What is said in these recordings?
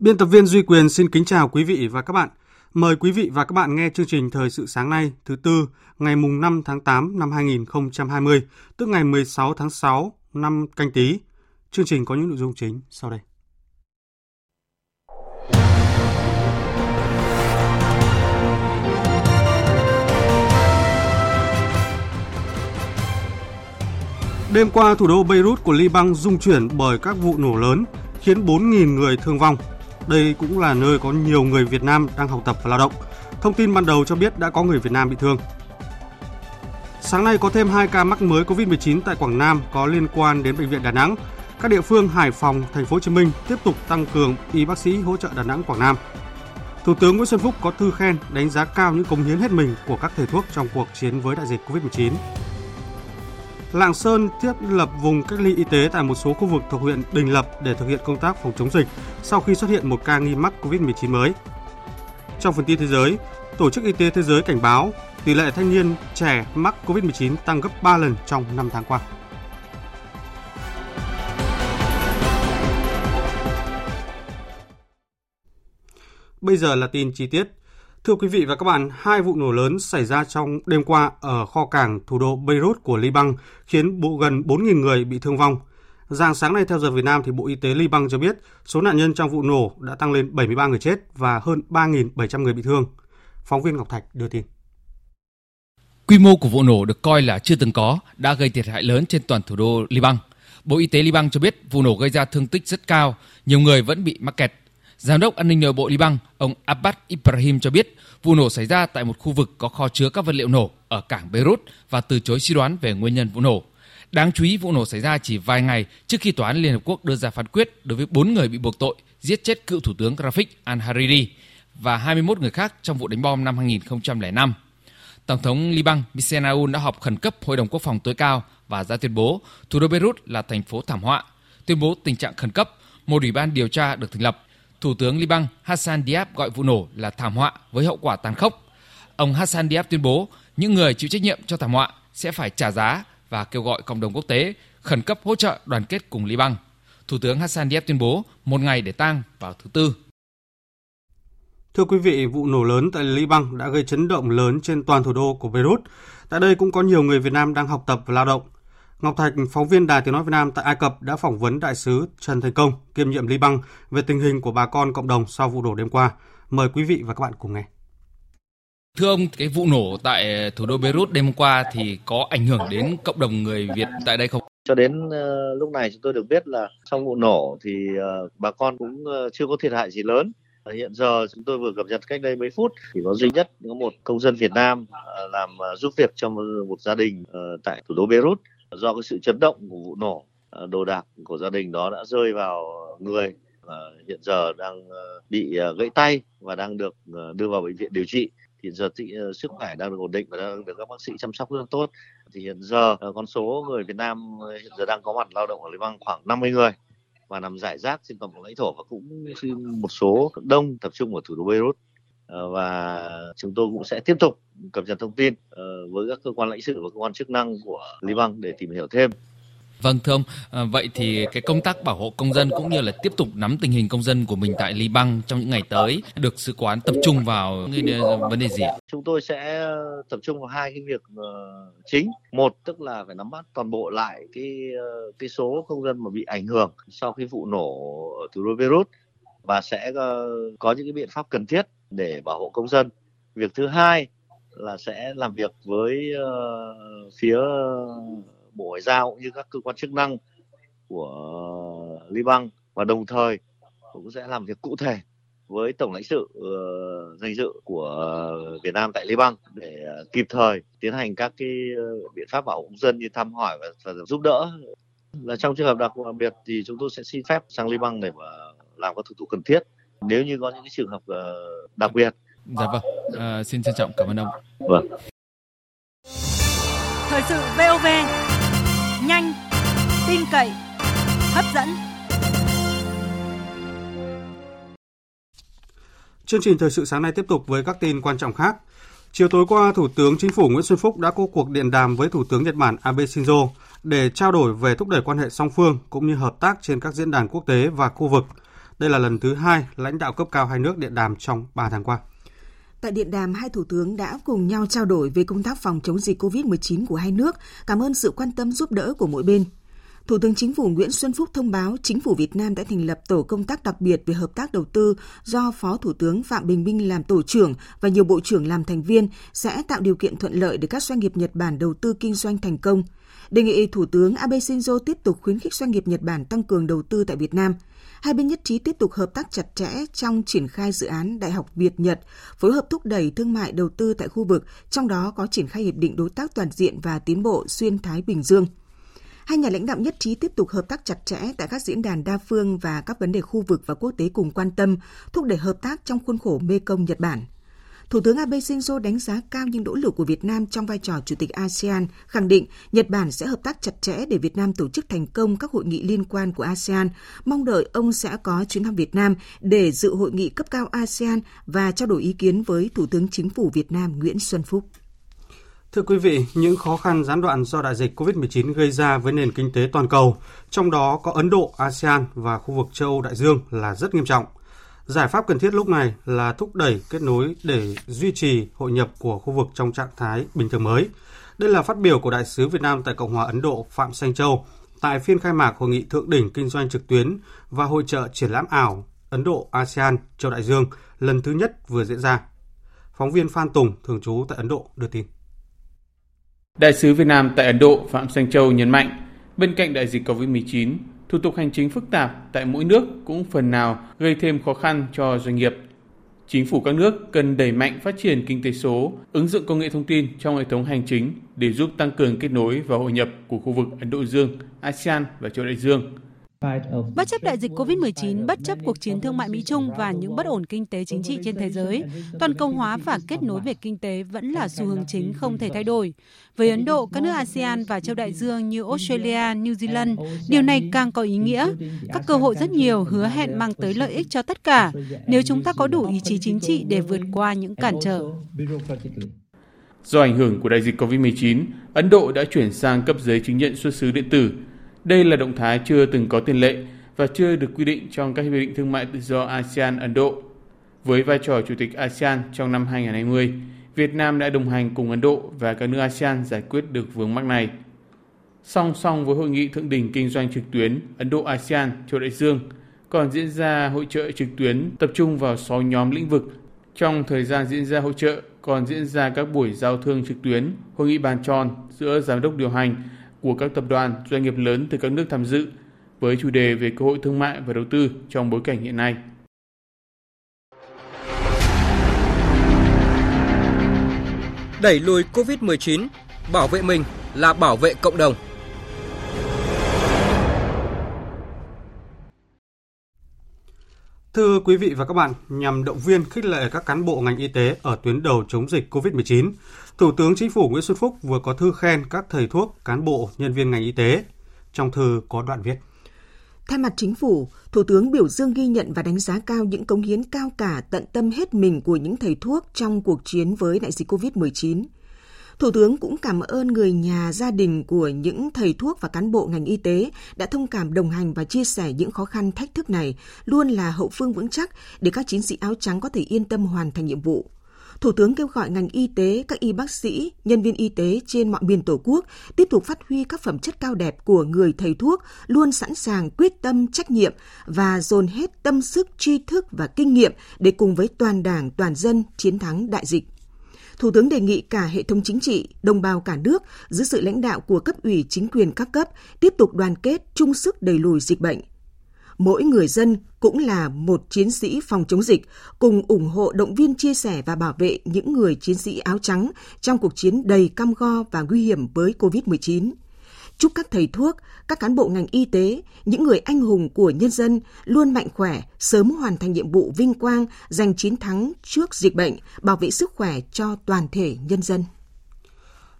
Biên tập viên Duy Quyền xin kính chào quý vị và các bạn. Mời quý vị và các bạn nghe chương trình Thời sự sáng nay thứ tư ngày mùng 5 tháng 8 năm 2020, tức ngày 16 tháng 6 năm canh tí. Chương trình có những nội dung chính sau đây. Đêm qua, thủ đô Beirut của Liban rung chuyển bởi các vụ nổ lớn, khiến 4.000 người thương vong. Đây cũng là nơi có nhiều người Việt Nam đang học tập và lao động. Thông tin ban đầu cho biết đã có người Việt Nam bị thương. Sáng nay có thêm 2 ca mắc mới COVID-19 tại Quảng Nam có liên quan đến bệnh viện Đà Nẵng. Các địa phương Hải Phòng, Thành phố Hồ Chí Minh tiếp tục tăng cường y bác sĩ hỗ trợ Đà Nẵng, Quảng Nam. Thủ tướng Nguyễn Xuân Phúc có thư khen đánh giá cao những cống hiến hết mình của các thầy thuốc trong cuộc chiến với đại dịch COVID-19. Lạng Sơn thiết lập vùng cách ly y tế tại một số khu vực thuộc huyện Đình Lập để thực hiện công tác phòng chống dịch sau khi xuất hiện một ca nghi mắc COVID-19 mới. Trong phần tin thế giới, Tổ chức Y tế Thế giới cảnh báo tỷ lệ thanh niên trẻ mắc COVID-19 tăng gấp 3 lần trong 5 tháng qua. Bây giờ là tin chi tiết. Thưa quý vị và các bạn, hai vụ nổ lớn xảy ra trong đêm qua ở kho cảng thủ đô Beirut của Liban khiến bộ gần 4.000 người bị thương vong. Dạng sáng nay theo giờ Việt Nam thì Bộ Y tế Liban cho biết số nạn nhân trong vụ nổ đã tăng lên 73 người chết và hơn 3.700 người bị thương. Phóng viên Ngọc Thạch đưa tin. Quy mô của vụ nổ được coi là chưa từng có, đã gây thiệt hại lớn trên toàn thủ đô Liban. Bộ Y tế Liban cho biết vụ nổ gây ra thương tích rất cao, nhiều người vẫn bị mắc kẹt. Giám đốc an ninh nội bộ Liban, ông Abbas Ibrahim cho biết vụ nổ xảy ra tại một khu vực có kho chứa các vật liệu nổ ở cảng Beirut và từ chối suy đoán về nguyên nhân vụ nổ. Đáng chú ý vụ nổ xảy ra chỉ vài ngày trước khi tòa án Liên Hợp Quốc đưa ra phán quyết đối với 4 người bị buộc tội giết chết cựu thủ tướng Rafik al-Hariri và 21 người khác trong vụ đánh bom năm 2005. Tổng thống Liban Michel Aoun đã họp khẩn cấp Hội đồng Quốc phòng tối cao và ra tuyên bố thủ đô Beirut là thành phố thảm họa. Tuyên bố tình trạng khẩn cấp, một ủy ban điều tra được thành lập Thủ tướng Liban Hassan Diab gọi vụ nổ là thảm họa với hậu quả tàn khốc. Ông Hassan Diab tuyên bố những người chịu trách nhiệm cho thảm họa sẽ phải trả giá và kêu gọi cộng đồng quốc tế khẩn cấp hỗ trợ đoàn kết cùng Liban. Thủ tướng Hassan Diab tuyên bố một ngày để tang vào thứ Tư. Thưa quý vị, vụ nổ lớn tại Liban đã gây chấn động lớn trên toàn thủ đô của Beirut. Tại đây cũng có nhiều người Việt Nam đang học tập và lao động. Ngọc Thạch, phóng viên Đài Tiếng Nói Việt Nam tại Ai Cập đã phỏng vấn đại sứ Trần Thành Công, kiêm nhiệm Liban về tình hình của bà con cộng đồng sau vụ nổ đêm qua. Mời quý vị và các bạn cùng nghe. Thưa ông, cái vụ nổ tại thủ đô Beirut đêm qua thì có ảnh hưởng đến cộng đồng người Việt tại đây không? Cho đến uh, lúc này chúng tôi được biết là trong vụ nổ thì uh, bà con cũng uh, chưa có thiệt hại gì lớn. Hiện giờ chúng tôi vừa cập nhật cách đây mấy phút thì có duy nhất có một công dân Việt Nam làm giúp việc cho một gia đình tại thủ đô Beirut do cái sự chấn động của vụ nổ à, đồ đạc của gia đình đó đã rơi vào người và hiện giờ đang ờ, bị ờ, gãy tay và đang được ờ, đưa vào bệnh viện điều trị hiện giờ thì sức khỏe đang được ổn định và đang được các bác sĩ chăm sóc rất tốt. Thì hiện giờ con số người Việt Nam hiện giờ đang có mặt lao động ở Liban khoảng 50 người và nằm rải rác trên toàn bộ lãnh thổ và cũng một số đông tập trung ở thủ đô Beirut và chúng tôi cũng sẽ tiếp tục cập nhật thông tin ờ, với các cơ quan lãnh sự và cơ quan chức năng của Liban để tìm hiểu thêm. Vâng thưa ông, à, vậy thì cái công tác bảo hộ công dân cũng như là tiếp tục nắm tình hình công dân của mình tại Liban trong những ngày tới được sứ quán tập trung vào vấn đề gì ạ? Chúng tôi sẽ tập trung vào hai cái việc ờ, chính. Một tức là phải nắm bắt toàn bộ lại cái ờ, cái số công dân mà bị ảnh hưởng sau khi vụ nổ ở thủ đô Beirut và sẽ có những cái biện pháp cần thiết để bảo hộ công dân. Việc thứ hai là sẽ làm việc với uh, phía Bộ Ngoại giao cũng như các cơ quan chức năng của Liban và đồng thời cũng sẽ làm việc cụ thể với tổng lãnh sự uh, danh dự của Việt Nam tại Liban để uh, kịp thời tiến hành các cái uh, biện pháp bảo hộ công dân như thăm hỏi và, và giúp đỡ là trong trường hợp đặc biệt thì chúng tôi sẽ xin phép sang Liban để mà làm các thủ tục cần thiết nếu như có những cái trường hợp uh, đặc biệt. Dạ vâng, à, xin trân trọng cảm ơn ông. Vâng. Thời sự VOV nhanh, tin cậy, hấp dẫn. Chương trình thời sự sáng nay tiếp tục với các tin quan trọng khác. Chiều tối qua, Thủ tướng Chính phủ Nguyễn Xuân Phúc đã có cuộc điện đàm với Thủ tướng Nhật Bản Abe Shinzo để trao đổi về thúc đẩy quan hệ song phương cũng như hợp tác trên các diễn đàn quốc tế và khu vực. Đây là lần thứ hai lãnh đạo cấp cao hai nước điện đàm trong 3 tháng qua. Tại điện đàm, hai thủ tướng đã cùng nhau trao đổi về công tác phòng chống dịch COVID-19 của hai nước, cảm ơn sự quan tâm giúp đỡ của mỗi bên. Thủ tướng Chính phủ Nguyễn Xuân Phúc thông báo Chính phủ Việt Nam đã thành lập tổ công tác đặc biệt về hợp tác đầu tư do Phó Thủ tướng Phạm Bình Minh làm tổ trưởng và nhiều bộ trưởng làm thành viên sẽ tạo điều kiện thuận lợi để các doanh nghiệp Nhật Bản đầu tư kinh doanh thành công. Đề nghị Thủ tướng Abe Shinzo tiếp tục khuyến khích doanh nghiệp Nhật Bản tăng cường đầu tư tại Việt Nam – Hai bên nhất trí tiếp tục hợp tác chặt chẽ trong triển khai dự án Đại học Việt Nhật, phối hợp thúc đẩy thương mại đầu tư tại khu vực, trong đó có triển khai hiệp định đối tác toàn diện và tiến bộ xuyên Thái Bình Dương. Hai nhà lãnh đạo nhất trí tiếp tục hợp tác chặt chẽ tại các diễn đàn đa phương và các vấn đề khu vực và quốc tế cùng quan tâm, thúc đẩy hợp tác trong khuôn khổ Mekong Nhật Bản. Thủ tướng Abe Shinzo đánh giá cao những nỗ lực của Việt Nam trong vai trò chủ tịch ASEAN, khẳng định Nhật Bản sẽ hợp tác chặt chẽ để Việt Nam tổ chức thành công các hội nghị liên quan của ASEAN. Mong đợi ông sẽ có chuyến thăm Việt Nam để dự hội nghị cấp cao ASEAN và trao đổi ý kiến với Thủ tướng Chính phủ Việt Nam Nguyễn Xuân Phúc. Thưa quý vị, những khó khăn gián đoạn do đại dịch COVID-19 gây ra với nền kinh tế toàn cầu, trong đó có Ấn Độ, ASEAN và khu vực châu Âu Đại Dương là rất nghiêm trọng – Giải pháp cần thiết lúc này là thúc đẩy kết nối để duy trì hội nhập của khu vực trong trạng thái bình thường mới. Đây là phát biểu của Đại sứ Việt Nam tại Cộng hòa Ấn Độ Phạm Xanh Châu tại phiên khai mạc Hội nghị Thượng đỉnh Kinh doanh trực tuyến và Hội trợ triển lãm ảo Ấn Độ ASEAN Châu Đại Dương lần thứ nhất vừa diễn ra. Phóng viên Phan Tùng, thường trú tại Ấn Độ, đưa tin. Đại sứ Việt Nam tại Ấn Độ Phạm Xanh Châu nhấn mạnh, bên cạnh đại dịch COVID-19, thủ tục hành chính phức tạp tại mỗi nước cũng phần nào gây thêm khó khăn cho doanh nghiệp. Chính phủ các nước cần đẩy mạnh phát triển kinh tế số, ứng dụng công nghệ thông tin trong hệ thống hành chính để giúp tăng cường kết nối và hội nhập của khu vực Ấn Độ Dương, ASEAN và châu Đại Dương – Bất chấp đại dịch COVID-19, bất chấp cuộc chiến thương mại Mỹ-Trung và những bất ổn kinh tế chính trị trên thế giới, toàn cầu hóa và kết nối về kinh tế vẫn là xu hướng chính không thể thay đổi. Với Ấn Độ, các nước ASEAN và châu Đại Dương như Australia, New Zealand, điều này càng có ý nghĩa. Các cơ hội rất nhiều hứa hẹn mang tới lợi ích cho tất cả nếu chúng ta có đủ ý chí chính trị để vượt qua những cản trở. Do ảnh hưởng của đại dịch COVID-19, Ấn Độ đã chuyển sang cấp giấy chứng nhận xuất xứ điện tử đây là động thái chưa từng có tiền lệ và chưa được quy định trong các hiệp định thương mại tự do ASEAN-Ấn Độ. Với vai trò chủ tịch ASEAN trong năm 2020, Việt Nam đã đồng hành cùng Ấn Độ và các nước ASEAN giải quyết được vướng mắc này. Song song với hội nghị thượng đỉnh kinh doanh trực tuyến Ấn Độ ASEAN châu Đại Dương, còn diễn ra hội trợ trực tuyến tập trung vào 6 nhóm lĩnh vực. Trong thời gian diễn ra hội trợ, còn diễn ra các buổi giao thương trực tuyến, hội nghị bàn tròn giữa giám đốc điều hành của các tập đoàn, doanh nghiệp lớn từ các nước tham dự với chủ đề về cơ hội thương mại và đầu tư trong bối cảnh hiện nay. Đẩy lùi COVID-19, bảo vệ mình là bảo vệ cộng đồng. Thưa quý vị và các bạn, nhằm động viên khích lệ các cán bộ ngành y tế ở tuyến đầu chống dịch COVID-19, Thủ tướng Chính phủ Nguyễn Xuân Phúc vừa có thư khen các thầy thuốc, cán bộ, nhân viên ngành y tế. Trong thư có đoạn viết. Thay mặt chính phủ, Thủ tướng biểu dương ghi nhận và đánh giá cao những cống hiến cao cả tận tâm hết mình của những thầy thuốc trong cuộc chiến với đại dịch COVID-19. Thủ tướng cũng cảm ơn người nhà, gia đình của những thầy thuốc và cán bộ ngành y tế đã thông cảm đồng hành và chia sẻ những khó khăn thách thức này, luôn là hậu phương vững chắc để các chiến sĩ áo trắng có thể yên tâm hoàn thành nhiệm vụ. Thủ tướng kêu gọi ngành y tế, các y bác sĩ, nhân viên y tế trên mọi miền Tổ quốc tiếp tục phát huy các phẩm chất cao đẹp của người thầy thuốc, luôn sẵn sàng quyết tâm trách nhiệm và dồn hết tâm sức, tri thức và kinh nghiệm để cùng với toàn đảng, toàn dân chiến thắng đại dịch. Thủ tướng đề nghị cả hệ thống chính trị, đồng bào cả nước dưới sự lãnh đạo của cấp ủy chính quyền các cấp tiếp tục đoàn kết, chung sức đẩy lùi dịch bệnh. Mỗi người dân cũng là một chiến sĩ phòng chống dịch, cùng ủng hộ động viên chia sẻ và bảo vệ những người chiến sĩ áo trắng trong cuộc chiến đầy cam go và nguy hiểm với COVID-19 chúc các thầy thuốc, các cán bộ ngành y tế, những người anh hùng của nhân dân luôn mạnh khỏe, sớm hoàn thành nhiệm vụ vinh quang, giành chiến thắng trước dịch bệnh, bảo vệ sức khỏe cho toàn thể nhân dân.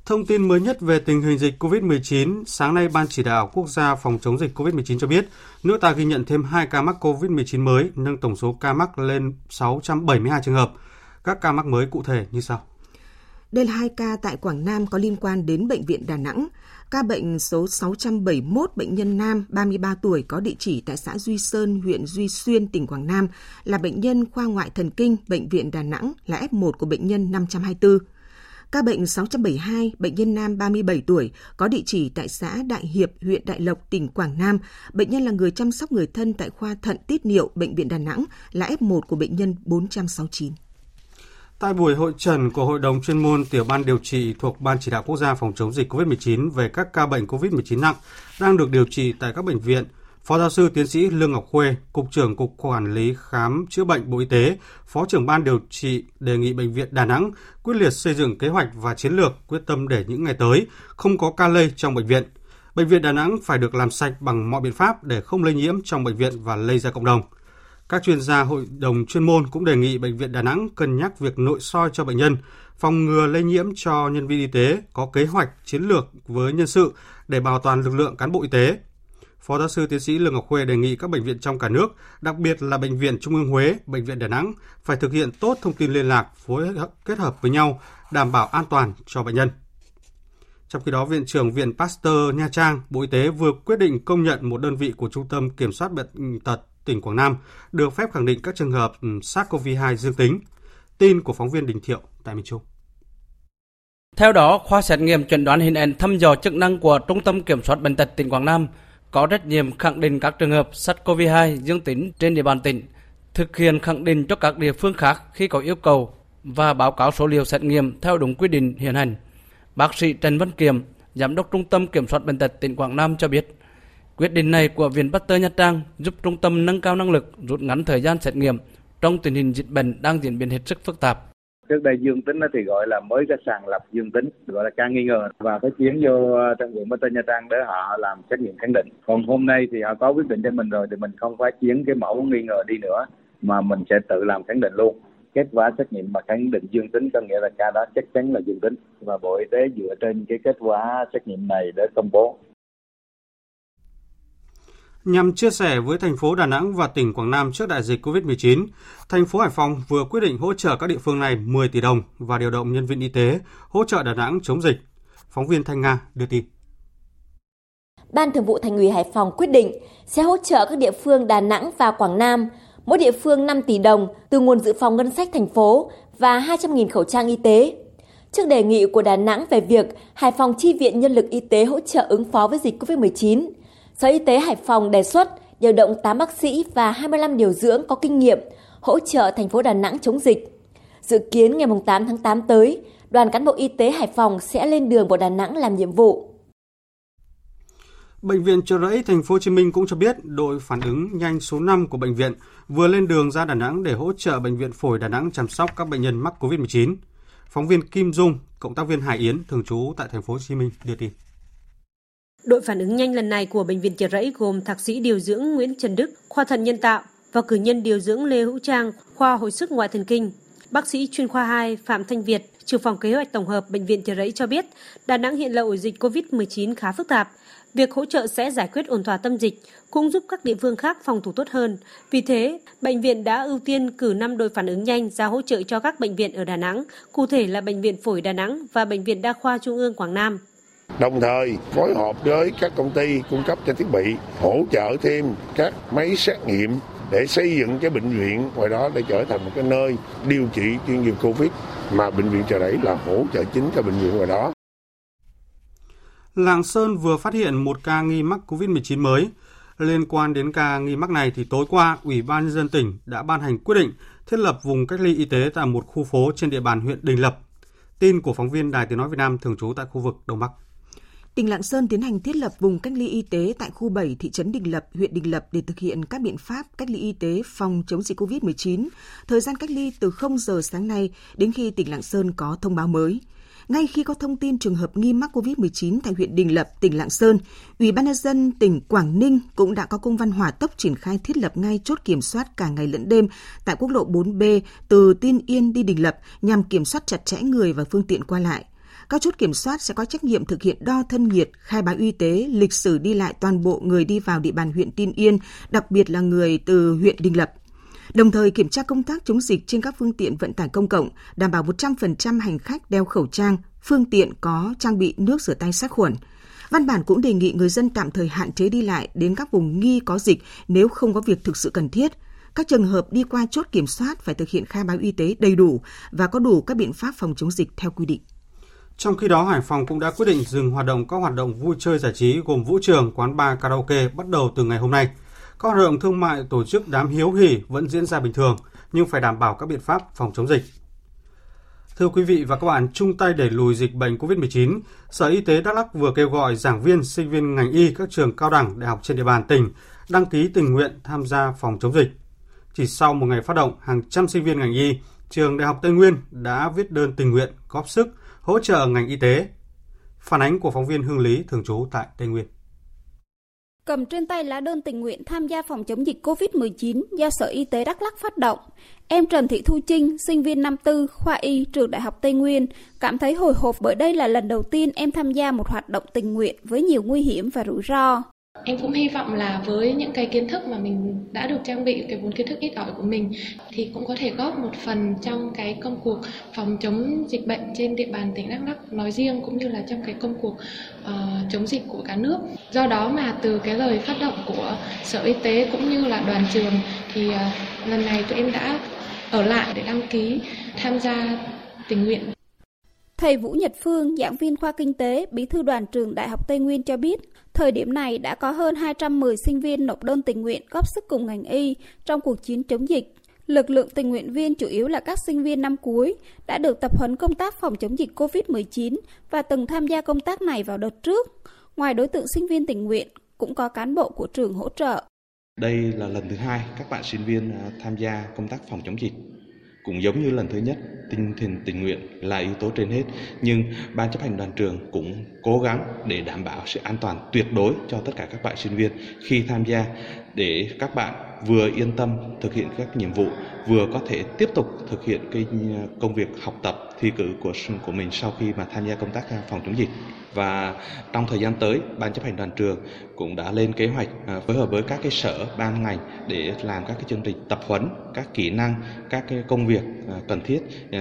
Thông tin mới nhất về tình hình dịch COVID-19, sáng nay Ban chỉ đạo quốc gia phòng chống dịch COVID-19 cho biết, nước ta ghi nhận thêm 2 ca mắc COVID-19 mới, nâng tổng số ca mắc lên 672 trường hợp. Các ca mắc mới cụ thể như sau. Đây là hai ca tại Quảng Nam có liên quan đến Bệnh viện Đà Nẵng. Ca bệnh số 671 bệnh nhân nam 33 tuổi có địa chỉ tại xã Duy Sơn, huyện Duy Xuyên, tỉnh Quảng Nam là bệnh nhân khoa ngoại thần kinh Bệnh viện Đà Nẵng là F1 của bệnh nhân 524. Ca bệnh 672, bệnh nhân nam 37 tuổi, có địa chỉ tại xã Đại Hiệp, huyện Đại Lộc, tỉnh Quảng Nam. Bệnh nhân là người chăm sóc người thân tại khoa thận tiết niệu, Bệnh viện Đà Nẵng, là F1 của bệnh nhân 469. Tại buổi hội trần của Hội đồng chuyên môn tiểu ban điều trị thuộc Ban chỉ đạo quốc gia phòng chống dịch COVID-19 về các ca bệnh COVID-19 nặng đang được điều trị tại các bệnh viện, Phó giáo sư tiến sĩ Lương Ngọc Khuê, Cục trưởng Cục Quản lý Khám chữa bệnh Bộ Y tế, Phó trưởng Ban điều trị đề nghị Bệnh viện Đà Nẵng quyết liệt xây dựng kế hoạch và chiến lược quyết tâm để những ngày tới không có ca lây trong bệnh viện. Bệnh viện Đà Nẵng phải được làm sạch bằng mọi biện pháp để không lây nhiễm trong bệnh viện và lây ra cộng đồng. Các chuyên gia hội đồng chuyên môn cũng đề nghị Bệnh viện Đà Nẵng cân nhắc việc nội soi cho bệnh nhân, phòng ngừa lây nhiễm cho nhân viên y tế, có kế hoạch chiến lược với nhân sự để bảo toàn lực lượng cán bộ y tế. Phó giáo sư tiến sĩ Lương Ngọc Khuê đề nghị các bệnh viện trong cả nước, đặc biệt là Bệnh viện Trung ương Huế, Bệnh viện Đà Nẵng phải thực hiện tốt thông tin liên lạc, phối kết hợp với nhau, đảm bảo an toàn cho bệnh nhân. Trong khi đó, Viện trưởng Viện Pasteur Nha Trang, Bộ Y tế vừa quyết định công nhận một đơn vị của Trung tâm Kiểm soát Bệnh tật tỉnh Quảng Nam được phép khẳng định các trường hợp ừ, SARS-CoV-2 dương tính. Tin của phóng viên Đình Thiệu tại miền Trung. Theo đó, khoa xét nghiệm chẩn đoán hình ảnh thăm dò chức năng của Trung tâm Kiểm soát Bệnh tật tỉnh Quảng Nam có trách nhiệm khẳng định các trường hợp SARS-CoV-2 dương tính trên địa bàn tỉnh, thực hiện khẳng định cho các địa phương khác khi có yêu cầu và báo cáo số liệu xét nghiệm theo đúng quy định hiện hành. Bác sĩ Trần Văn Kiệm, Giám đốc Trung tâm Kiểm soát Bệnh tật tỉnh Quảng Nam cho biết, Quyết định này của Viện Pasteur Nha Trang giúp trung tâm nâng cao năng lực, rút ngắn thời gian xét nghiệm trong tình hình dịch bệnh đang diễn biến hết sức phức tạp. Trước đây dương tính thì gọi là mới cái sàng lọc dương tính, gọi là ca nghi ngờ và phải chuyển vô ờ, trong viện Pasteur Nha Trang để họ làm xét nghiệm khẳng định. Còn hôm nay thì họ có quyết định cho mình rồi thì mình không phải chuyển cái mẫu nghi ngờ đi nữa mà mình sẽ tự làm khẳng định luôn kết quả xét nghiệm mà khẳng định dương tính có nghĩa là ca đó chắc chắn là dương tính và Bộ Y tế dựa trên cái kết quả xét nghiệm này để công bố Nhằm chia sẻ với thành phố Đà Nẵng và tỉnh Quảng Nam trước đại dịch COVID-19, thành phố Hải Phòng vừa quyết định hỗ trợ các địa phương này 10 tỷ đồng và điều động nhân viên y tế hỗ trợ Đà Nẵng chống dịch. Phóng viên Thanh Nga đưa tin. Ban Thường vụ Thành ủy Hải Phòng quyết định sẽ hỗ trợ các địa phương Đà Nẵng và Quảng Nam mỗi địa phương 5 tỷ đồng từ nguồn dự phòng ngân sách thành phố và 200.000 khẩu trang y tế. Trước đề nghị của Đà Nẵng về việc Hải Phòng chi viện nhân lực y tế hỗ trợ ứng phó với dịch COVID-19, Sở Y tế Hải Phòng đề xuất điều động 8 bác sĩ và 25 điều dưỡng có kinh nghiệm hỗ trợ thành phố Đà Nẵng chống dịch. Dự kiến ngày 8 tháng 8 tới, đoàn cán bộ y tế Hải Phòng sẽ lên đường vào Đà Nẵng làm nhiệm vụ. Bệnh viện Trợ Rẫy Thành phố Hồ Chí Minh cũng cho biết đội phản ứng nhanh số 5 của bệnh viện vừa lên đường ra Đà Nẵng để hỗ trợ bệnh viện Phổi Đà Nẵng chăm sóc các bệnh nhân mắc COVID-19. Phóng viên Kim Dung, cộng tác viên Hải Yến thường trú tại Thành phố Hồ Chí Minh đưa tin. Đội phản ứng nhanh lần này của Bệnh viện Chợ Rẫy gồm Thạc sĩ điều dưỡng Nguyễn Trần Đức, khoa thận nhân tạo và cử nhân điều dưỡng Lê Hữu Trang, khoa hồi sức ngoại thần kinh. Bác sĩ chuyên khoa 2 Phạm Thanh Việt, trưởng phòng kế hoạch tổng hợp Bệnh viện Chợ Rẫy cho biết, Đà Nẵng hiện là ổ dịch COVID-19 khá phức tạp. Việc hỗ trợ sẽ giải quyết ổn thỏa tâm dịch, cũng giúp các địa phương khác phòng thủ tốt hơn. Vì thế, bệnh viện đã ưu tiên cử 5 đội phản ứng nhanh ra hỗ trợ cho các bệnh viện ở Đà Nẵng, cụ thể là Bệnh viện Phổi Đà Nẵng và Bệnh viện Đa khoa Trung ương Quảng Nam. Đồng thời phối hợp với các công ty cung cấp cho thiết bị hỗ trợ thêm các máy xét nghiệm để xây dựng cái bệnh viện ngoài đó để trở thành một cái nơi điều trị chuyên nghiệp Covid mà bệnh viện Chợ Đẩy là hỗ trợ chính cho bệnh viện ngoài đó. Lạng Sơn vừa phát hiện một ca nghi mắc COVID-19 mới. Liên quan đến ca nghi mắc này thì tối qua, Ủy ban nhân dân tỉnh đã ban hành quyết định thiết lập vùng cách ly y tế tại một khu phố trên địa bàn huyện Đình Lập Tin của phóng viên Đài Tiếng Nói Việt Nam thường trú tại khu vực Đông Bắc. Tỉnh Lạng Sơn tiến hành thiết lập vùng cách ly y tế tại khu 7 thị trấn Đình Lập, huyện Đình Lập để thực hiện các biện pháp cách ly y tế phòng chống dịch COVID-19. Thời gian cách ly từ 0 giờ sáng nay đến khi tỉnh Lạng Sơn có thông báo mới. Ngay khi có thông tin trường hợp nghi mắc COVID-19 tại huyện Đình Lập, tỉnh Lạng Sơn, Ủy ban nhân dân tỉnh Quảng Ninh cũng đã có công văn hỏa tốc triển khai thiết lập ngay chốt kiểm soát cả ngày lẫn đêm tại quốc lộ 4B từ Tiên Yên đi Đình Lập nhằm kiểm soát chặt chẽ người và phương tiện qua lại. Các chốt kiểm soát sẽ có trách nhiệm thực hiện đo thân nhiệt, khai báo y tế, lịch sử đi lại toàn bộ người đi vào địa bàn huyện Tin Yên, đặc biệt là người từ huyện Đình Lập. Đồng thời kiểm tra công tác chống dịch trên các phương tiện vận tải công cộng, đảm bảo 100% hành khách đeo khẩu trang, phương tiện có trang bị nước rửa tay sát khuẩn. Văn bản cũng đề nghị người dân tạm thời hạn chế đi lại đến các vùng nghi có dịch nếu không có việc thực sự cần thiết. Các trường hợp đi qua chốt kiểm soát phải thực hiện khai báo y tế đầy đủ và có đủ các biện pháp phòng chống dịch theo quy định. Trong khi đó, Hải Phòng cũng đã quyết định dừng hoạt động các hoạt động vui chơi giải trí gồm vũ trường, quán bar, karaoke bắt đầu từ ngày hôm nay. Các hoạt động thương mại tổ chức đám hiếu hỉ vẫn diễn ra bình thường, nhưng phải đảm bảo các biện pháp phòng chống dịch. Thưa quý vị và các bạn, chung tay đẩy lùi dịch bệnh COVID-19, Sở Y tế Đắk Lắk vừa kêu gọi giảng viên, sinh viên ngành y các trường cao đẳng, đại học trên địa bàn tỉnh đăng ký tình nguyện tham gia phòng chống dịch. Chỉ sau một ngày phát động, hàng trăm sinh viên ngành y, trường Đại học Tây Nguyên đã viết đơn tình nguyện góp sức hỗ trợ ngành y tế. Phản ánh của phóng viên Hương Lý thường trú tại Tây Nguyên. Cầm trên tay lá đơn tình nguyện tham gia phòng chống dịch COVID-19 do Sở Y tế Đắk Lắk phát động, em Trần Thị Thu Trinh, sinh viên năm tư, khoa y, trường Đại học Tây Nguyên, cảm thấy hồi hộp bởi đây là lần đầu tiên em tham gia một hoạt động tình nguyện với nhiều nguy hiểm và rủi ro. Em cũng hy vọng là với những cái kiến thức mà mình đã được trang bị, cái vốn kiến thức ít ỏi của mình thì cũng có thể góp một phần trong cái công cuộc phòng chống dịch bệnh trên địa bàn tỉnh Đắk Lắk nói riêng cũng như là trong cái công cuộc uh, chống dịch của cả nước. Do đó mà từ cái lời phát động của Sở Y tế cũng như là đoàn trường thì uh, lần này tụi em đã ở lại để đăng ký tham gia tình nguyện. Thầy Vũ Nhật Phương, giảng viên khoa kinh tế, bí thư đoàn trường Đại học Tây Nguyên cho biết, thời điểm này đã có hơn 210 sinh viên nộp đơn tình nguyện góp sức cùng ngành y trong cuộc chiến chống dịch. Lực lượng tình nguyện viên chủ yếu là các sinh viên năm cuối đã được tập huấn công tác phòng chống dịch COVID-19 và từng tham gia công tác này vào đợt trước. Ngoài đối tượng sinh viên tình nguyện, cũng có cán bộ của trường hỗ trợ. Đây là lần thứ hai các bạn sinh viên à, tham gia công tác phòng chống dịch cũng giống như lần thứ nhất, tinh thần tình nguyện là yếu tố trên hết. Nhưng ban chấp hành đoàn trường cũng cố gắng để đảm bảo sự an toàn tuyệt đối cho tất cả các bạn sinh viên khi tham gia, để các bạn vừa yên tâm thực hiện các nhiệm vụ, vừa có thể tiếp tục thực hiện cái à, công việc học tập, thi cử của của mình sau khi mà tham gia công tác à, phòng chống dịch. Và trong thời gian tới, ban chấp hành đoàn trường cũng đã lên kế hoạch à, phối hợp với các cái sở, ban ngành để làm các cái chương trình tập huấn các kỹ năng, các cái công việc cần thiết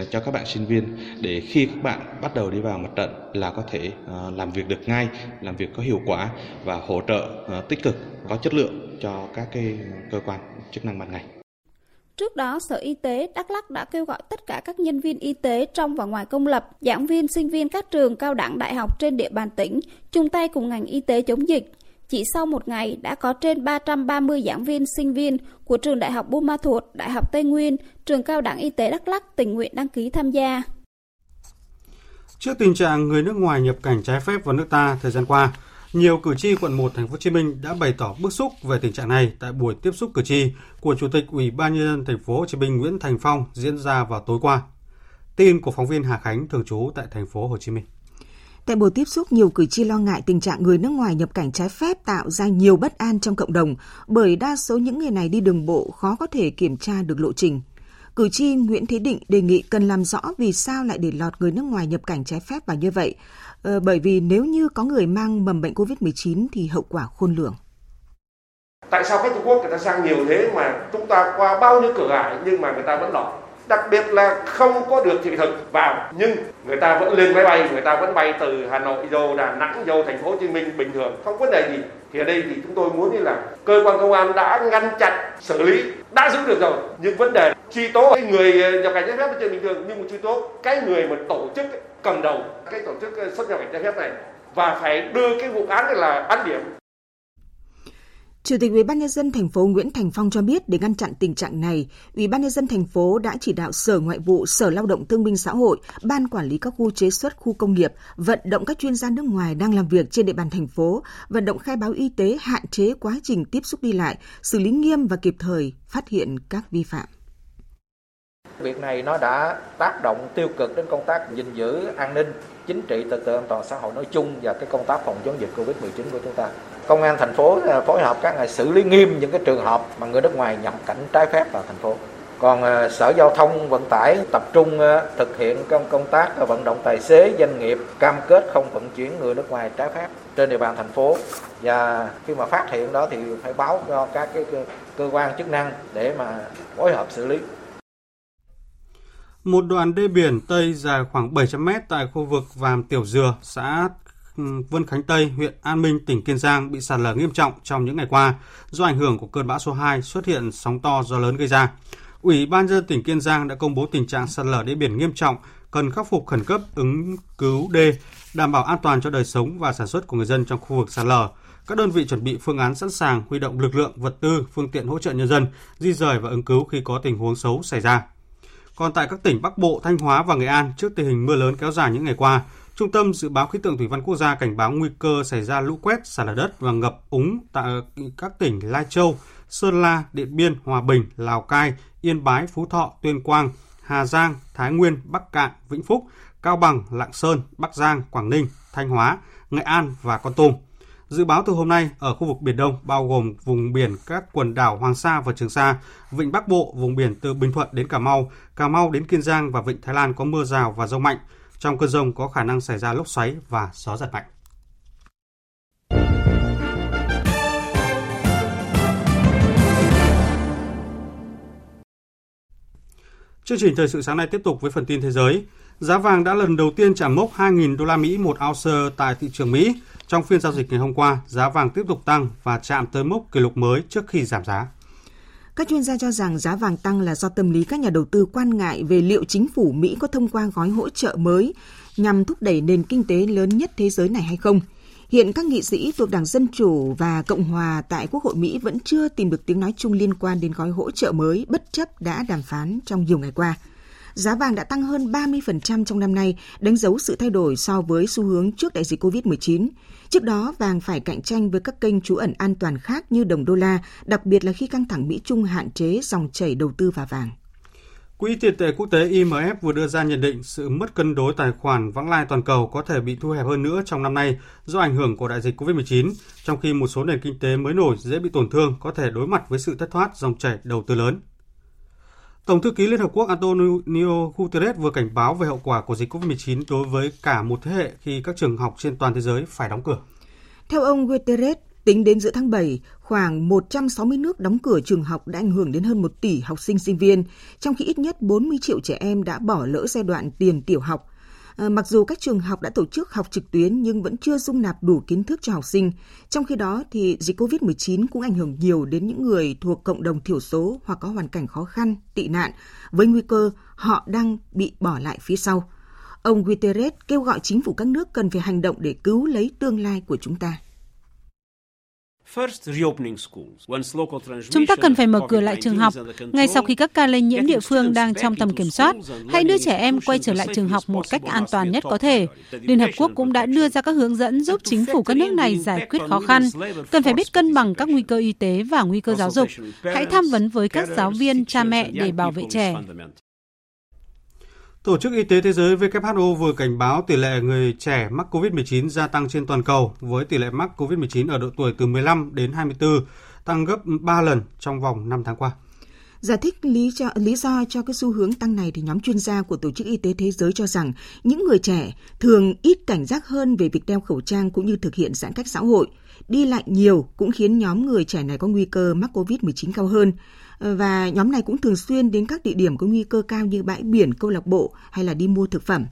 cho các bạn sinh viên để khi các bạn bắt đầu đi vào mặt trận là có thể làm việc được ngay, làm việc có hiệu quả và hỗ trợ tích cực, có chất lượng cho các cái cơ quan chức năng ban ngành Trước đó, Sở Y tế Đắk Lắk đã kêu gọi tất cả các nhân viên y tế trong và ngoài công lập, giảng viên, sinh viên các trường cao đẳng đại học trên địa bàn tỉnh chung tay cùng ngành y tế chống dịch. Chỉ sau một ngày đã có trên 330 giảng viên, sinh viên của trường Đại học Buôn Ma Thuột, Đại học Tây Nguyên, trường cao đẳng y tế Đắk Lắk tình nguyện đăng ký tham gia. Trước tình trạng người nước ngoài nhập cảnh trái phép vào nước ta thời gian qua, nhiều cử tri quận 1 thành phố Hồ Chí Minh đã bày tỏ bức xúc về tình trạng này tại buổi tiếp xúc cử tri của Chủ tịch Ủy ban nhân dân thành phố Hồ Chí Minh Nguyễn Thành Phong diễn ra vào tối qua. Tin của phóng viên Hà Khánh thường trú tại thành phố Hồ Chí Minh. Tại buổi tiếp xúc, nhiều cử tri lo ngại tình trạng người nước ngoài nhập cảnh trái phép tạo ra nhiều bất an trong cộng đồng, bởi đa số những người này đi đường bộ khó có thể kiểm tra được lộ trình. Cử tri Nguyễn Thế Định đề nghị cần làm rõ vì sao lại để lọt người nước ngoài nhập cảnh trái phép vào như vậy, Ờ, bởi vì nếu như có người mang mầm bệnh COVID-19 thì hậu quả khôn lường. Tại sao khách Trung Quốc người ta sang nhiều thế mà chúng ta qua bao nhiêu cửa ải nhưng mà người ta vẫn lọt? Đặc biệt là không có được thị thực vào nhưng người ta vẫn lên máy bay, người ta vẫn bay từ Hà Nội vô Đà Nẵng vô thành phố Hồ Chí Minh bình thường, không vấn đề gì. Thì ở đây thì chúng tôi muốn như là cơ quan công an đã ngăn chặn xử lý đã giữ được rồi nhưng vấn đề truy tố cái người nhập cảnh trái phép là chuyện bình thường nhưng mà truy tố cái người mà tổ chức cầm đầu cái tổ chức ờ, xuất nhập cảnh trái phép này và phải đưa cái vụ án này là án điểm Chủ tịch Ủy ban nhân dân thành phố Nguyễn Thành Phong cho biết để ngăn chặn tình trạng này, Ủy ban nhân dân thành phố đã chỉ đạo Sở Ngoại vụ, Sở Lao động Thương binh Xã hội, Ban quản lý các khu chế xuất, khu công nghiệp vận động các chuyên gia nước ngoài đang làm việc trên địa bàn thành phố, vận động khai báo y tế, hạn chế quá trình tiếp xúc đi lại, xử lý nghiêm và kịp thời phát hiện các vi phạm. Việc này nó đã tác động tiêu cực đến công tác gìn giữ an ninh, chính trị, trật tự an toàn xã hội nói chung và cái công tác phòng chống dịch Covid-19 của chúng ta. Công an thành phố à, phối hợp các ngày xử lý nghiêm những cái trường hợp mà người nước ngoài nhập cảnh trái phép vào thành phố. Còn à, Sở Giao thông Vận tải tập trung à, thực hiện công công tác vận động tài xế, doanh nghiệp cam kết không vận chuyển người nước ngoài trái phép trên địa bàn thành phố và khi mà phát hiện đó thì phải báo cho các cái cơ quan chức năng để mà phối hợp xử lý. Một đoạn đê biển Tây dài khoảng 700 mét tại khu vực Vàm Tiểu Dừa, xã ừ, Vân Khánh Tây, huyện An Minh, tỉnh Kiên Giang bị sạt lở nghiêm trọng trong những ngày qua do ảnh hưởng của cơn bão số 2 xuất hiện sóng to gió lớn gây ra. Ủy ban dân tỉnh Kiên Giang đã công bố tình trạng sạt lở đê biển nghiêm trọng, cần khắc phục khẩn cấp ứng cứu đê, đảm bảo an toàn cho đời sống và sản xuất của người dân trong khu vực sạt lở. Các đơn vị chuẩn bị phương án sẵn sàng huy động lực lượng, vật tư, phương tiện hỗ trợ nhân dân, di rời và ứng cứu khi có tình huống xấu xảy ra. Còn tại các tỉnh Bắc Bộ, Thanh Hóa và Nghệ An, trước tình hình mưa lớn kéo dài những ngày qua, Trung tâm Dự báo Khí tượng Thủy văn Quốc gia cảnh báo nguy cơ xảy ra lũ quét, sạt lở đất và ngập úng tại các tỉnh Lai Châu, Sơn La, Điện Biên, Hòa Bình, Lào Cai, Yên Bái, Phú Thọ, Tuyên Quang, Hà Giang, Thái Nguyên, Bắc Cạn, Vĩnh Phúc, Cao Bằng, Lạng Sơn, Bắc Giang, Quảng Ninh, Thanh Hóa, Nghệ An và Con Tum. Dự báo từ hôm nay ở khu vực Biển Đông bao gồm vùng biển các quần đảo Hoàng Sa và Trường Sa, vịnh Bắc Bộ, vùng biển từ Bình Thuận đến Cà Mau, Cà Mau đến Kiên Giang và vịnh Thái Lan có mưa rào và rông mạnh. Trong cơn rông có khả năng xảy ra lốc xoáy và gió giật mạnh. Chương trình thời sự sáng nay tiếp tục với phần tin thế giới. Giá vàng đã lần đầu tiên chạm mốc 2.000 đô la Mỹ một ounce tại thị trường Mỹ. Trong phiên giao dịch ngày hôm qua, giá vàng tiếp tục tăng và chạm tới mốc kỷ lục mới trước khi giảm giá. Các chuyên gia cho rằng giá vàng tăng là do tâm lý các nhà đầu tư quan ngại về liệu chính phủ Mỹ có thông qua gói hỗ trợ mới nhằm thúc đẩy nền kinh tế lớn nhất thế giới này hay không. Hiện các nghị sĩ thuộc Đảng Dân Chủ và Cộng Hòa tại Quốc hội Mỹ vẫn chưa tìm được tiếng nói chung liên quan đến gói hỗ trợ mới bất chấp đã đàm phán trong nhiều ngày qua. Giá vàng đã tăng hơn 30% trong năm nay, đánh dấu sự thay đổi so với xu hướng trước đại dịch COVID-19. Trước đó, vàng phải cạnh tranh với các kênh trú ẩn an toàn khác như đồng đô la, đặc biệt là khi căng thẳng Mỹ-Trung hạn chế dòng chảy đầu tư vào vàng. Quỹ tiền tệ quốc tế IMF vừa đưa ra nhận định sự mất cân đối tài khoản vãng lai toàn cầu có thể bị thu hẹp hơn nữa trong năm nay do ảnh hưởng của đại dịch COVID-19, trong khi một số nền kinh tế mới nổi dễ bị tổn thương có thể đối mặt với sự thất thoát dòng chảy đầu tư lớn. Tổng thư ký Liên Hợp Quốc Antonio Guterres vừa cảnh báo về hậu quả của dịch COVID-19 đối với cả một thế hệ khi các trường học trên toàn thế giới phải đóng cửa. Theo ông Guterres, tính đến giữa tháng 7, khoảng 160 nước đóng cửa trường học đã ảnh hưởng đến hơn 1 tỷ học sinh sinh viên, trong khi ít nhất 40 triệu trẻ em đã bỏ lỡ giai đoạn tiền tiểu học – Ờ, mặc dù các trường học đã tổ chức học trực tuyến nhưng vẫn chưa dung nạp đủ kiến thức cho học sinh. Trong khi đó thì dịch COVID-19 cũng ảnh hưởng nhiều đến những người thuộc cộng đồng thiểu số hoặc có hoàn cảnh khó khăn, tị nạn với nguy cơ họ đang bị bỏ lại phía sau. Ông Guterres kêu gọi chính phủ các nước cần phải hành động để cứu lấy tương lai của chúng ta. Chúng ta cần phải mở cửa lại trường học ngay sau khi các ca lây nhiễm địa phương đang trong tầm kiểm soát. Hãy đưa trẻ em quay trở lại trường học một cách an toàn nhất có thể. Liên Hợp Quốc cũng đã đưa ra các hướng dẫn giúp chính phủ các nước này giải quyết khó khăn. Cần phải biết cân bằng các nguy cơ y tế và nguy cơ giáo dục. Hãy tham vấn với các giáo viên, cha mẹ để bảo vệ trẻ. Tổ chức Y tế Thế giới WHO vừa cảnh báo tỷ lệ người trẻ mắc COVID-19 gia tăng trên toàn cầu với tỷ lệ mắc COVID-19 ở độ tuổi từ 15 đến 24 tăng gấp 3 lần trong vòng 5 tháng qua. Giải thích lý cho, lý do cho cái xu hướng tăng này thì nhóm chuyên gia của Tổ chức Y tế Thế giới cho rằng những người trẻ thường ít cảnh giác hơn về việc đeo khẩu trang cũng như thực hiện giãn cách xã hội. Đi lại nhiều cũng khiến nhóm người trẻ này có nguy cơ mắc COVID-19 cao hơn và nhóm này cũng thường xuyên đến các địa điểm có nguy cơ cao như bãi biển, câu lạc bộ hay là đi mua thực phẩm.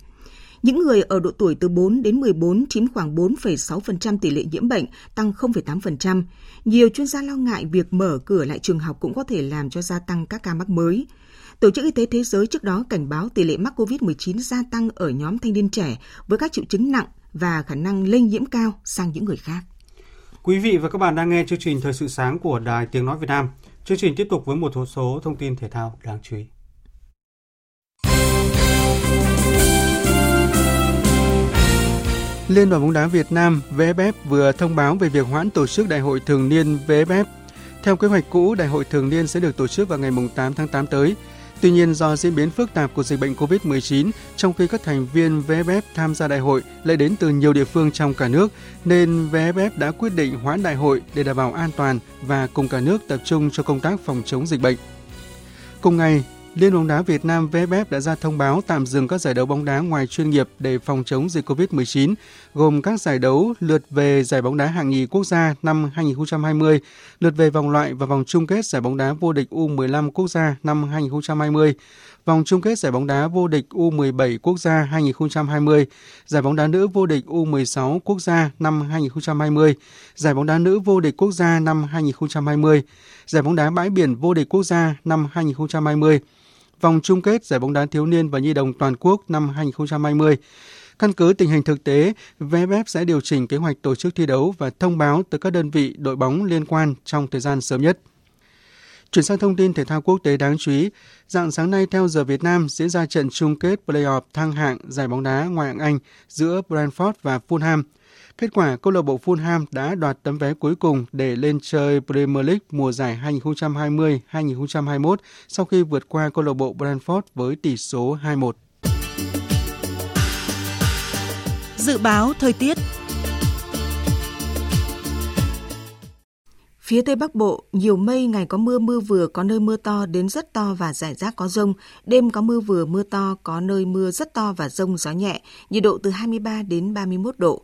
Những người ở độ tuổi từ 4 đến 14 chiếm khoảng 4,6% tỷ lệ nhiễm bệnh, tăng 0,8%. Nhiều chuyên gia lo ngại việc mở cửa lại trường học cũng có thể làm cho gia tăng các ca mắc mới. Tổ chức Y tế Thế giới trước đó cảnh báo tỷ lệ mắc COVID-19 gia tăng ở nhóm thanh niên trẻ với các triệu chứng nặng và khả năng lây nhiễm cao sang những người khác. Quý vị và các bạn đang nghe chương trình Thời sự sáng của Đài Tiếng Nói Việt Nam. Chương trình tiếp tục với một số thông tin thể thao đáng chú ý. Liên đoàn bóng đá Việt Nam VFF vừa thông báo về việc hoãn tổ chức đại hội thường niên VFF. Theo kế hoạch cũ, đại hội thường niên sẽ được tổ chức vào ngày 8 tháng 8 tới. Tuy nhiên do diễn biến phức tạp của dịch bệnh COVID-19, trong khi các thành viên VFF tham gia đại hội lại đến từ nhiều địa phương trong cả nước, nên VFF đã quyết định hoãn đại hội để đảm bảo an toàn và cùng cả nước tập trung cho công tác phòng chống dịch bệnh. Cùng ngày, Liên bóng đá Việt Nam VFF đã ra thông báo tạm dừng các giải đấu bóng đá ngoài chuyên nghiệp để phòng chống dịch COVID-19, gồm các giải đấu lượt về giải bóng đá hạng nhì quốc gia năm 2020, lượt về vòng loại và vòng chung kết giải bóng đá vô địch U15 quốc gia năm 2020, vòng chung kết giải bóng đá vô địch U17 quốc gia 2020, giải bóng đá nữ vô địch U16 quốc gia năm 2020, giải bóng đá nữ vô địch quốc gia năm 2020, giải bóng đá bãi biển vô địch quốc gia năm 2020, vòng chung kết giải bóng đá thiếu niên và nhi đồng toàn quốc năm 2020. Căn cứ tình hình thực tế, VFF sẽ điều chỉnh kế hoạch tổ chức thi đấu và thông báo tới các đơn vị đội bóng liên quan trong thời gian sớm nhất. Chuyển sang thông tin thể thao quốc tế đáng chú ý, dạng sáng nay theo giờ Việt Nam diễn ra trận chung kết playoff thăng hạng giải bóng đá ngoại hạng Anh giữa Brentford và Fulham. Kết quả, câu lạc bộ Fulham đã đoạt tấm vé cuối cùng để lên chơi Premier League mùa giải 2020-2021 sau khi vượt qua câu lạc bộ Brentford với tỷ số 2-1. Dự báo thời tiết Phía Tây Bắc Bộ, nhiều mây, ngày có mưa mưa vừa, có nơi mưa to đến rất to và rải rác có rông. Đêm có mưa vừa, mưa to, có nơi mưa rất to và rông gió nhẹ, nhiệt độ từ 23 đến 31 độ.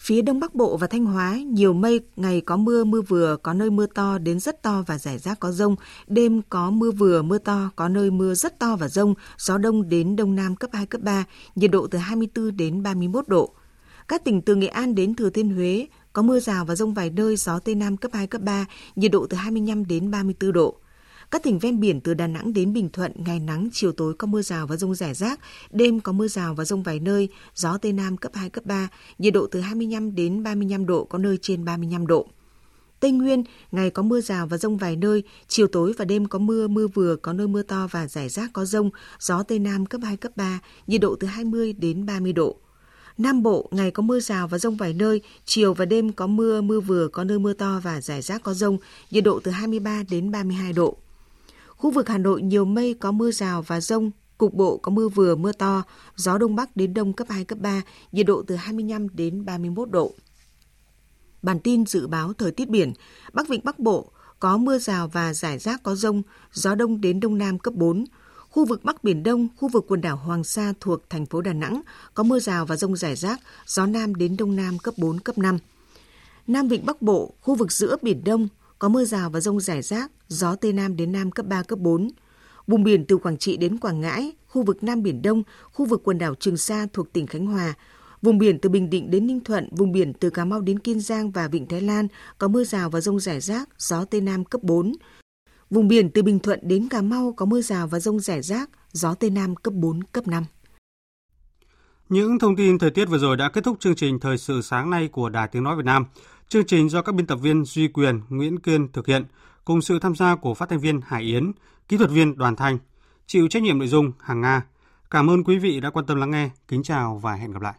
Phía Đông Bắc Bộ và Thanh Hóa, nhiều mây, ngày có mưa, mưa vừa, có nơi mưa to đến rất to và rải rác có rông. Đêm có mưa vừa, mưa to, có nơi mưa rất to và rông, gió đông đến đông nam cấp 2, cấp 3, nhiệt độ từ 24 đến 31 độ. Các tỉnh từ Nghệ An đến Thừa Thiên Huế có mưa rào và rông vài nơi, gió Tây Nam cấp 2, cấp 3, nhiệt độ từ 25 đến 34 độ. Các tỉnh ven biển từ Đà Nẵng đến Bình Thuận, ngày nắng, chiều tối có mưa rào và rông rải rác, đêm có mưa rào và rông vài nơi, gió Tây Nam cấp 2, cấp 3, nhiệt độ từ 25 đến 35 độ, có nơi trên 35 độ. Tây Nguyên, ngày có mưa rào và rông vài nơi, chiều tối và đêm có mưa, mưa vừa, có nơi mưa to và rải rác có rông, gió Tây Nam cấp 2, cấp 3, nhiệt độ từ 20 đến 30 độ. Nam Bộ, ngày có mưa rào và rông vài nơi, chiều và đêm có mưa, mưa vừa, có nơi mưa to và rải rác có rông, nhiệt độ từ 23 đến 32 độ. Khu vực Hà Nội nhiều mây có mưa rào và rông, cục bộ có mưa vừa mưa to, gió đông bắc đến đông cấp 2 cấp 3, nhiệt độ từ 25 đến 31 độ. Bản tin dự báo thời tiết biển, Bắc Vịnh Bắc Bộ có mưa rào và rải rác có rông, gió đông đến đông nam cấp 4. Khu vực Bắc Biển Đông, khu vực quần đảo Hoàng Sa thuộc thành phố Đà Nẵng có mưa rào và rông rải rác, gió nam đến đông nam cấp 4, cấp 5. Nam Vịnh Bắc Bộ, khu vực giữa Biển Đông, có mưa rào và rông rải rác, gió Tây Nam đến Nam cấp 3, cấp 4. Vùng biển từ Quảng Trị đến Quảng Ngãi, khu vực Nam Biển Đông, khu vực quần đảo Trường Sa thuộc tỉnh Khánh Hòa, Vùng biển từ Bình Định đến Ninh Thuận, vùng biển từ Cà Mau đến Kiên Giang và Vịnh Thái Lan có mưa rào và rông rải rác, gió Tây Nam cấp 4. Vùng biển từ Bình Thuận đến Cà Mau có mưa rào và rông rải rác, gió Tây Nam cấp 4, cấp 5. Những thông tin thời tiết vừa rồi đã kết thúc chương trình Thời sự sáng nay của Đài Tiếng Nói Việt Nam. Chương trình do các biên tập viên Duy Quyền, Nguyễn Kiên thực hiện, cùng sự tham gia của phát thanh viên Hải Yến, kỹ thuật viên Đoàn Thanh, chịu trách nhiệm nội dung Hàng Nga. Cảm ơn quý vị đã quan tâm lắng nghe. Kính chào và hẹn gặp lại.